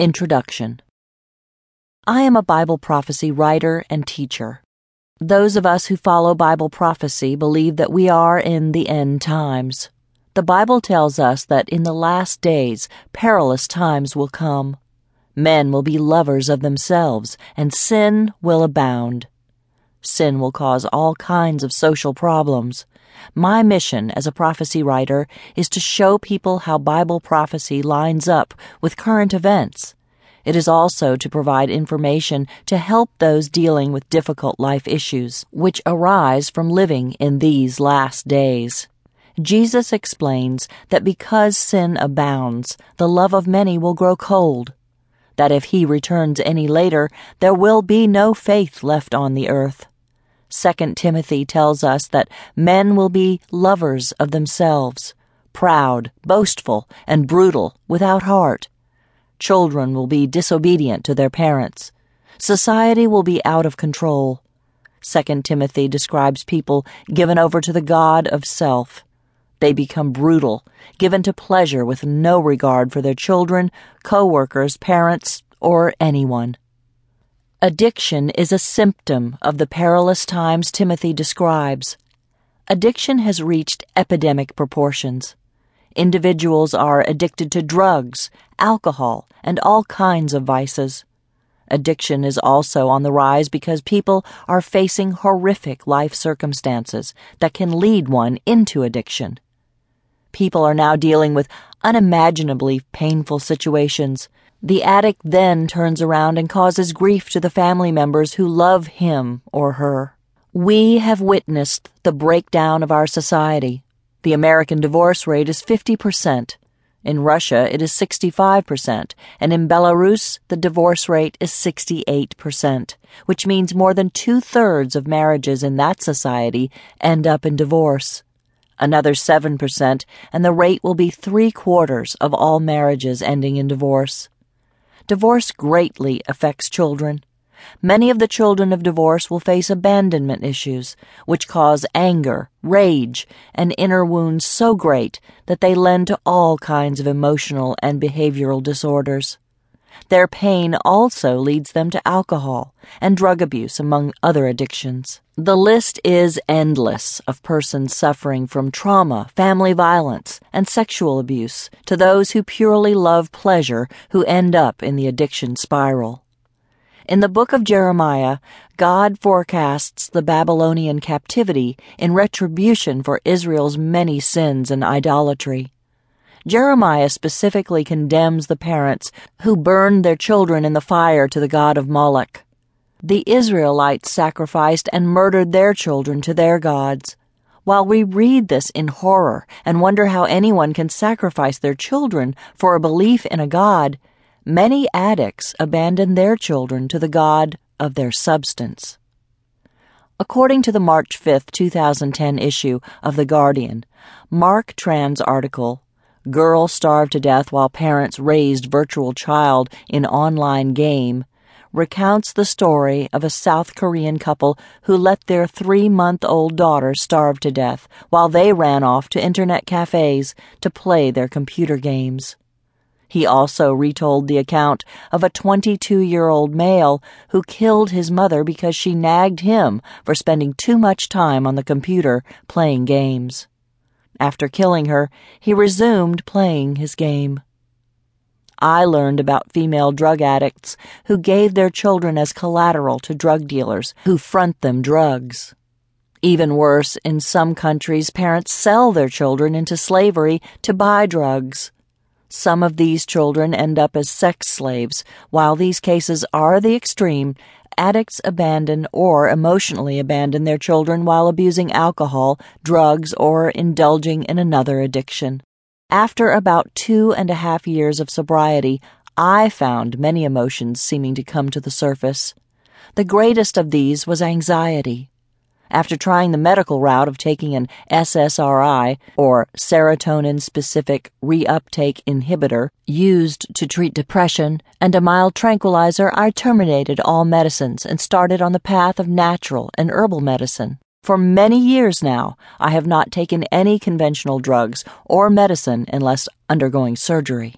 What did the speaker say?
Introduction I am a Bible prophecy writer and teacher. Those of us who follow Bible prophecy believe that we are in the end times. The Bible tells us that in the last days perilous times will come. Men will be lovers of themselves, and sin will abound. Sin will cause all kinds of social problems. My mission as a prophecy writer is to show people how Bible prophecy lines up with current events. It is also to provide information to help those dealing with difficult life issues, which arise from living in these last days. Jesus explains that because sin abounds, the love of many will grow cold. That if he returns any later, there will be no faith left on the earth. 2 Timothy tells us that men will be lovers of themselves, proud, boastful, and brutal, without heart. Children will be disobedient to their parents. Society will be out of control. 2 Timothy describes people given over to the God of self. They become brutal, given to pleasure with no regard for their children, co workers, parents, or anyone. Addiction is a symptom of the perilous times Timothy describes. Addiction has reached epidemic proportions. Individuals are addicted to drugs, alcohol, and all kinds of vices. Addiction is also on the rise because people are facing horrific life circumstances that can lead one into addiction. People are now dealing with unimaginably painful situations the addict then turns around and causes grief to the family members who love him or her. We have witnessed the breakdown of our society. The American divorce rate is 50%. In Russia, it is 65%, and in Belarus, the divorce rate is 68%, which means more than two thirds of marriages in that society end up in divorce. Another 7%, and the rate will be three quarters of all marriages ending in divorce. Divorce greatly affects children. Many of the children of divorce will face abandonment issues, which cause anger, rage, and inner wounds so great that they lend to all kinds of emotional and behavioral disorders. Their pain also leads them to alcohol and drug abuse, among other addictions. The list is endless of persons suffering from trauma, family violence, and sexual abuse to those who purely love pleasure who end up in the addiction spiral. In the book of Jeremiah, God forecasts the Babylonian captivity in retribution for Israel's many sins and idolatry. Jeremiah specifically condemns the parents who burned their children in the fire to the god of Moloch. The Israelites sacrificed and murdered their children to their gods. While we read this in horror and wonder how anyone can sacrifice their children for a belief in a God, many addicts abandon their children to the God of their substance. According to the March 5, 2010 issue of The Guardian, Mark Tran's article, Girl Starved to Death While Parents Raised Virtual Child in Online Game, recounts the story of a South Korean couple who let their three month old daughter starve to death while they ran off to internet cafes to play their computer games. He also retold the account of a 22 year old male who killed his mother because she nagged him for spending too much time on the computer playing games. After killing her, he resumed playing his game. I learned about female drug addicts who gave their children as collateral to drug dealers who front them drugs. Even worse, in some countries, parents sell their children into slavery to buy drugs. Some of these children end up as sex slaves. While these cases are the extreme, addicts abandon or emotionally abandon their children while abusing alcohol, drugs, or indulging in another addiction. After about two and a half years of sobriety, I found many emotions seeming to come to the surface. The greatest of these was anxiety. After trying the medical route of taking an SSRI, or serotonin specific reuptake inhibitor, used to treat depression, and a mild tranquilizer, I terminated all medicines and started on the path of natural and herbal medicine. For many years now, I have not taken any conventional drugs or medicine unless undergoing surgery.